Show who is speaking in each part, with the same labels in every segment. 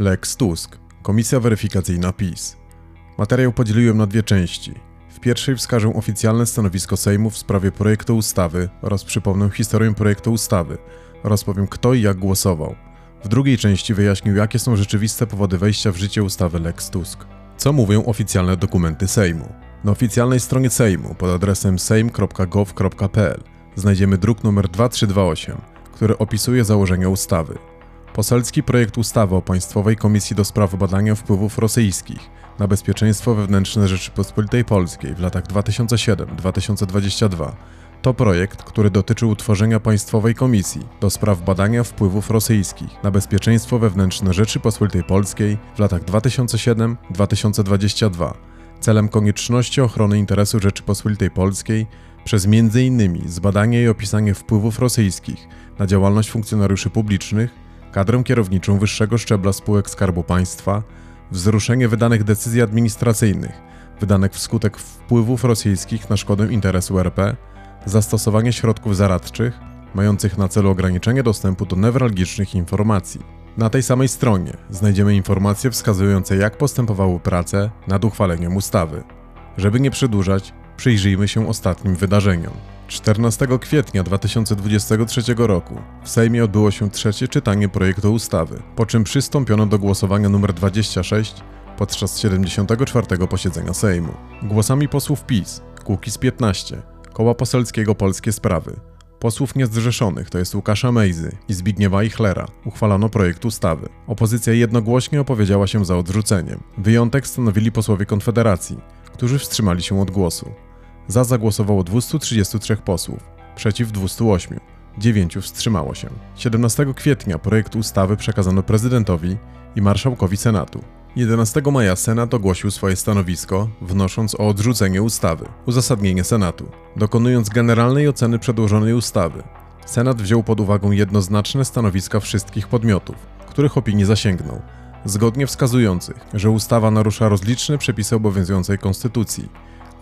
Speaker 1: Lex Tusk. Komisja weryfikacyjna PiS. Materiał podzieliłem na dwie części. W pierwszej wskażę oficjalne stanowisko Sejmu w sprawie projektu ustawy oraz przypomnę historię projektu ustawy oraz powiem kto i jak głosował. W drugiej części wyjaśnił jakie są rzeczywiste powody wejścia w życie ustawy Lex Tusk. Co mówią oficjalne dokumenty Sejmu? Na oficjalnej stronie Sejmu pod adresem sejm.gov.pl znajdziemy druk nr 2328, który opisuje założenia ustawy. Poselski projekt ustawy o Państwowej Komisji do spraw badania wpływów rosyjskich na bezpieczeństwo wewnętrzne Rzeczypospolitej Polskiej w latach 2007-2022 to projekt, który dotyczy utworzenia Państwowej Komisji do spraw badania wpływów rosyjskich na bezpieczeństwo wewnętrzne Rzeczypospolitej Polskiej w latach 2007-2022 celem konieczności ochrony interesu Rzeczypospolitej Polskiej przez m.in. zbadanie i opisanie wpływów rosyjskich na działalność funkcjonariuszy publicznych, kadrę kierowniczą wyższego szczebla spółek Skarbu Państwa, wzruszenie wydanych decyzji administracyjnych wydanych wskutek wpływów rosyjskich na szkodę interesu RP, zastosowanie środków zaradczych mających na celu ograniczenie dostępu do newralgicznych informacji. Na tej samej stronie znajdziemy informacje wskazujące, jak postępowały prace nad uchwaleniem ustawy. Żeby nie przedłużać, przyjrzyjmy się ostatnim wydarzeniom. 14 kwietnia 2023 roku w Sejmie odbyło się trzecie czytanie projektu ustawy, po czym przystąpiono do głosowania nr 26 podczas 74. posiedzenia Sejmu. Głosami posłów PiS, Kukiz 15, Koła Poselskiego Polskie Sprawy, posłów niezrzeszonych, to jest Łukasza Mejzy i Zbigniewa Eichlera, uchwalano projekt ustawy. Opozycja jednogłośnie opowiedziała się za odrzuceniem. Wyjątek stanowili posłowie Konfederacji, którzy wstrzymali się od głosu. Za zagłosowało 233 posłów, przeciw 208. 9 wstrzymało się. 17 kwietnia projekt ustawy przekazano prezydentowi i marszałkowi Senatu. 11 maja Senat ogłosił swoje stanowisko, wnosząc o odrzucenie ustawy. Uzasadnienie Senatu. Dokonując generalnej oceny przedłożonej ustawy, Senat wziął pod uwagę jednoznaczne stanowiska wszystkich podmiotów, których opinii zasięgnął, zgodnie wskazujących, że ustawa narusza rozliczne przepisy obowiązującej Konstytucji,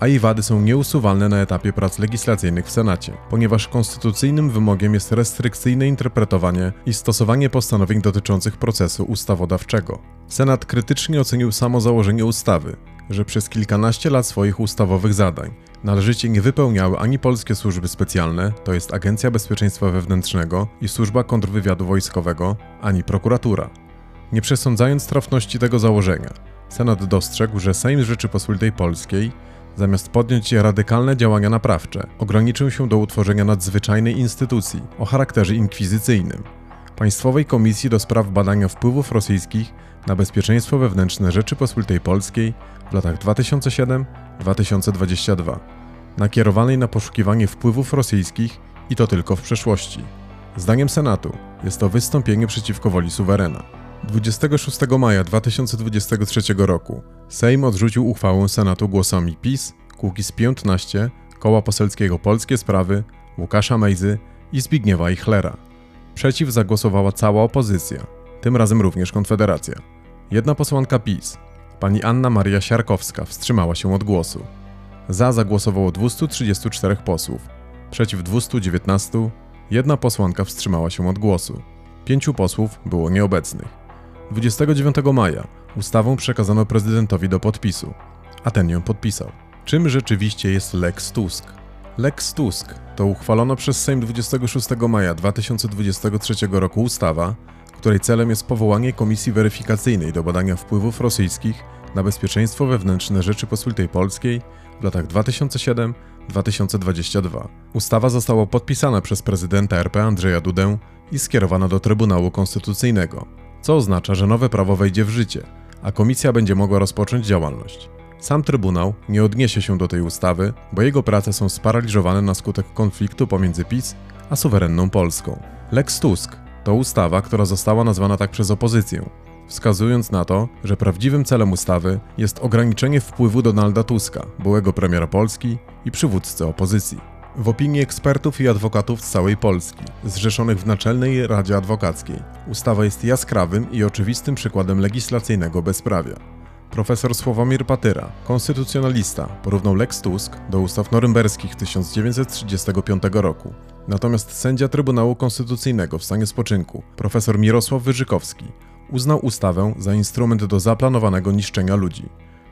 Speaker 1: a jej wady są nieusuwalne na etapie prac legislacyjnych w Senacie, ponieważ konstytucyjnym wymogiem jest restrykcyjne interpretowanie i stosowanie postanowień dotyczących procesu ustawodawczego. Senat krytycznie ocenił samo założenie ustawy, że przez kilkanaście lat swoich ustawowych zadań należycie nie wypełniały ani polskie służby specjalne, to jest Agencja Bezpieczeństwa Wewnętrznego i Służba Kontrwywiadu Wojskowego, ani prokuratura. Nie przesądzając trafności tego założenia, Senat dostrzegł, że Sejm Rzeczypospolitej Polskiej zamiast podjąć radykalne działania naprawcze, ograniczył się do utworzenia nadzwyczajnej instytucji o charakterze inkwizycyjnym Państwowej Komisji do spraw badania wpływów rosyjskich na bezpieczeństwo wewnętrzne Rzeczypospolitej Polskiej w latach 2007-2022, nakierowanej na poszukiwanie wpływów rosyjskich i to tylko w przeszłości. Zdaniem Senatu jest to wystąpienie przeciwko woli suwerena. 26 maja 2023 roku Sejm odrzucił uchwałę Senatu głosami PiS, Kukiz 15, Koła Poselskiego Polskie Sprawy, Łukasza Mejzy i Zbigniewa Eichlera. Przeciw zagłosowała cała opozycja, tym razem również Konfederacja. Jedna posłanka PiS, pani Anna Maria Siarkowska, wstrzymała się od głosu. Za zagłosowało 234 posłów, przeciw 219, jedna posłanka wstrzymała się od głosu. Pięciu posłów było nieobecnych. 29 maja ustawą przekazano prezydentowi do podpisu, a ten ją podpisał. Czym rzeczywiście jest Lex Tusk? Lex Tusk to uchwalona przez Sejm 26 maja 2023 roku ustawa, której celem jest powołanie komisji weryfikacyjnej do badania wpływów rosyjskich na bezpieczeństwo wewnętrzne Rzeczypospolitej Polskiej w latach 2007-2022. Ustawa została podpisana przez prezydenta RP Andrzeja Dudę i skierowana do Trybunału Konstytucyjnego co oznacza, że nowe prawo wejdzie w życie, a komisja będzie mogła rozpocząć działalność. Sam Trybunał nie odniesie się do tej ustawy, bo jego prace są sparaliżowane na skutek konfliktu pomiędzy PiS a suwerenną Polską. Lex Tusk to ustawa, która została nazwana tak przez opozycję, wskazując na to, że prawdziwym celem ustawy jest ograniczenie wpływu Donalda Tuska, byłego premiera Polski i przywódcy opozycji. W opinii ekspertów i adwokatów z całej Polski, zrzeszonych w Naczelnej Radzie Adwokackiej, ustawa jest jaskrawym i oczywistym przykładem legislacyjnego bezprawia. Profesor Sławomir Patyra, konstytucjonalista, porównał Lex Tusk do ustaw norymberskich 1935 roku. Natomiast sędzia Trybunału Konstytucyjnego w stanie spoczynku, profesor Mirosław Wyżykowski, uznał ustawę za instrument do zaplanowanego niszczenia ludzi.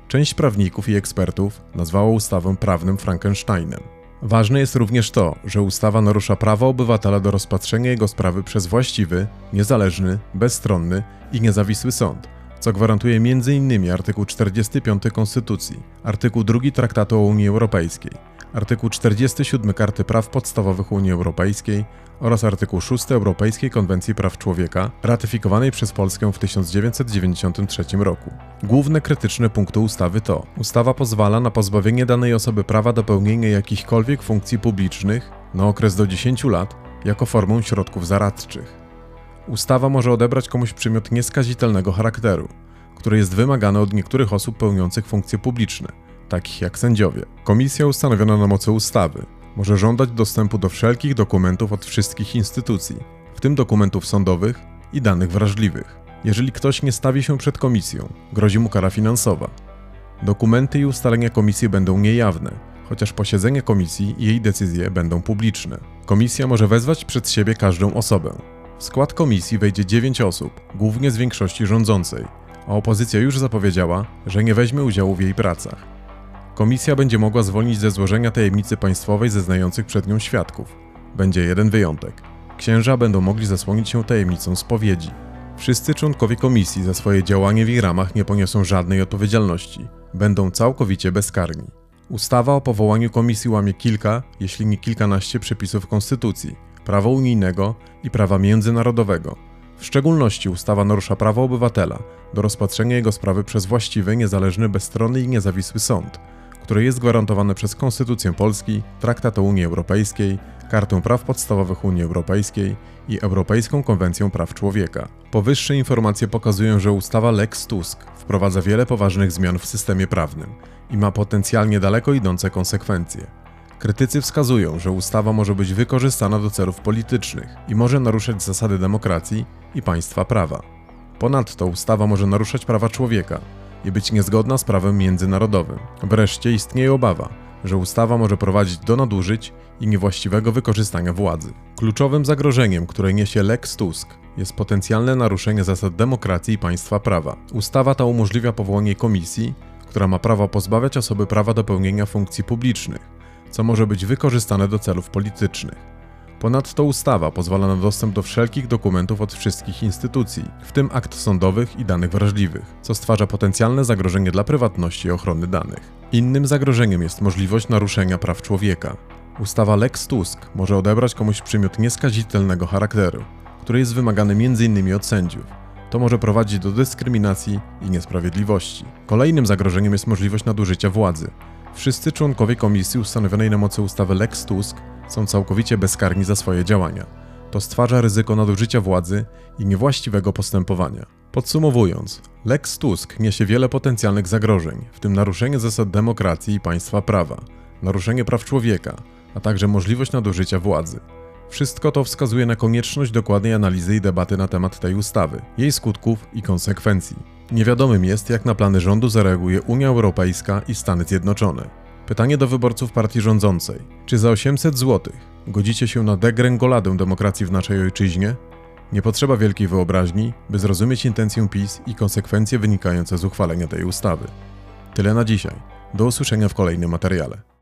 Speaker 1: Część prawników i ekspertów nazwała ustawę prawnym Frankensteinem. Ważne jest również to, że ustawa narusza prawo obywatela do rozpatrzenia jego sprawy przez właściwy, niezależny, bezstronny i niezawisły sąd, co gwarantuje m.in. artykuł 45 Konstytucji, artykuł 2 Traktatu o Unii Europejskiej, artykuł 47 Karty Praw Podstawowych Unii Europejskiej oraz artykuł 6 Europejskiej Konwencji Praw Człowieka, ratyfikowanej przez Polskę w 1993 roku. Główne krytyczne punkty ustawy to: ustawa pozwala na pozbawienie danej osoby prawa do pełnienia jakichkolwiek funkcji publicznych na okres do 10 lat jako formę środków zaradczych. Ustawa może odebrać komuś przymiot nieskazitelnego charakteru, który jest wymagany od niektórych osób pełniących funkcje publiczne, takich jak sędziowie. Komisja ustanowiona na mocy ustawy może żądać dostępu do wszelkich dokumentów od wszystkich instytucji, w tym dokumentów sądowych i danych wrażliwych. Jeżeli ktoś nie stawi się przed komisją, grozi mu kara finansowa. Dokumenty i ustalenia komisji będą niejawne, chociaż posiedzenie komisji i jej decyzje będą publiczne. Komisja może wezwać przed siebie każdą osobę. W skład komisji wejdzie 9 osób, głównie z większości rządzącej, a opozycja już zapowiedziała, że nie weźmie udziału w jej pracach. Komisja będzie mogła zwolnić ze złożenia tajemnicy państwowej zeznających przed nią świadków. Będzie jeden wyjątek. Księża będą mogli zasłonić się tajemnicą spowiedzi. Wszyscy członkowie komisji za swoje działanie w jej ramach nie poniosą żadnej odpowiedzialności. Będą całkowicie bezkarni. Ustawa o powołaniu komisji łamie kilka, jeśli nie kilkanaście przepisów konstytucji, prawa unijnego i prawa międzynarodowego. W szczególności ustawa narusza prawo obywatela do rozpatrzenia jego sprawy przez właściwy, niezależny, bezstronny i niezawisły sąd, które jest gwarantowane przez Konstytucję Polski, Traktat o Unii Europejskiej, Kartę Praw Podstawowych Unii Europejskiej i Europejską Konwencją Praw Człowieka. Powyższe informacje pokazują, że ustawa Lex Tusk wprowadza wiele poważnych zmian w systemie prawnym i ma potencjalnie daleko idące konsekwencje. Krytycy wskazują, że ustawa może być wykorzystana do celów politycznych i może naruszać zasady demokracji i państwa prawa. Ponadto ustawa może naruszać prawa człowieka, i być niezgodna z prawem międzynarodowym. Wreszcie istnieje obawa, że ustawa może prowadzić do nadużyć i niewłaściwego wykorzystania władzy. Kluczowym zagrożeniem, które niesie Lex Tusk, jest potencjalne naruszenie zasad demokracji i państwa prawa. Ustawa ta umożliwia powołanie komisji, która ma prawo pozbawiać osoby prawa do pełnienia funkcji publicznych, co może być wykorzystane do celów politycznych. Ponadto ustawa pozwala na dostęp do wszelkich dokumentów od wszystkich instytucji, w tym akt sądowych i danych wrażliwych, co stwarza potencjalne zagrożenie dla prywatności i ochrony danych. Innym zagrożeniem jest możliwość naruszenia praw człowieka. Ustawa Lex Tusk może odebrać komuś przymiot nieskazitelnego charakteru, który jest wymagany m.in. od sędziów. To może prowadzić do dyskryminacji i niesprawiedliwości. Kolejnym zagrożeniem jest możliwość nadużycia władzy. Wszyscy członkowie komisji ustanowionej na mocy ustawy Lex Tusk są całkowicie bezkarni za swoje działania. To stwarza ryzyko nadużycia władzy i niewłaściwego postępowania. Podsumowując, Lex Tusk niesie wiele potencjalnych zagrożeń, w tym naruszenie zasad demokracji i państwa prawa, naruszenie praw człowieka, a także możliwość nadużycia władzy. Wszystko to wskazuje na konieczność dokładnej analizy i debaty na temat tej ustawy, jej skutków i konsekwencji. Niewiadomym jest, jak na plany rządu zareaguje Unia Europejska i Stany Zjednoczone. Pytanie do wyborców partii rządzącej. Czy za 800 zł godzicie się na degrengoladę demokracji w naszej ojczyźnie? Nie potrzeba wielkiej wyobraźni, by zrozumieć intencję PiS i konsekwencje wynikające z uchwalenia tej ustawy. Tyle na dzisiaj. Do usłyszenia w kolejnym materiale.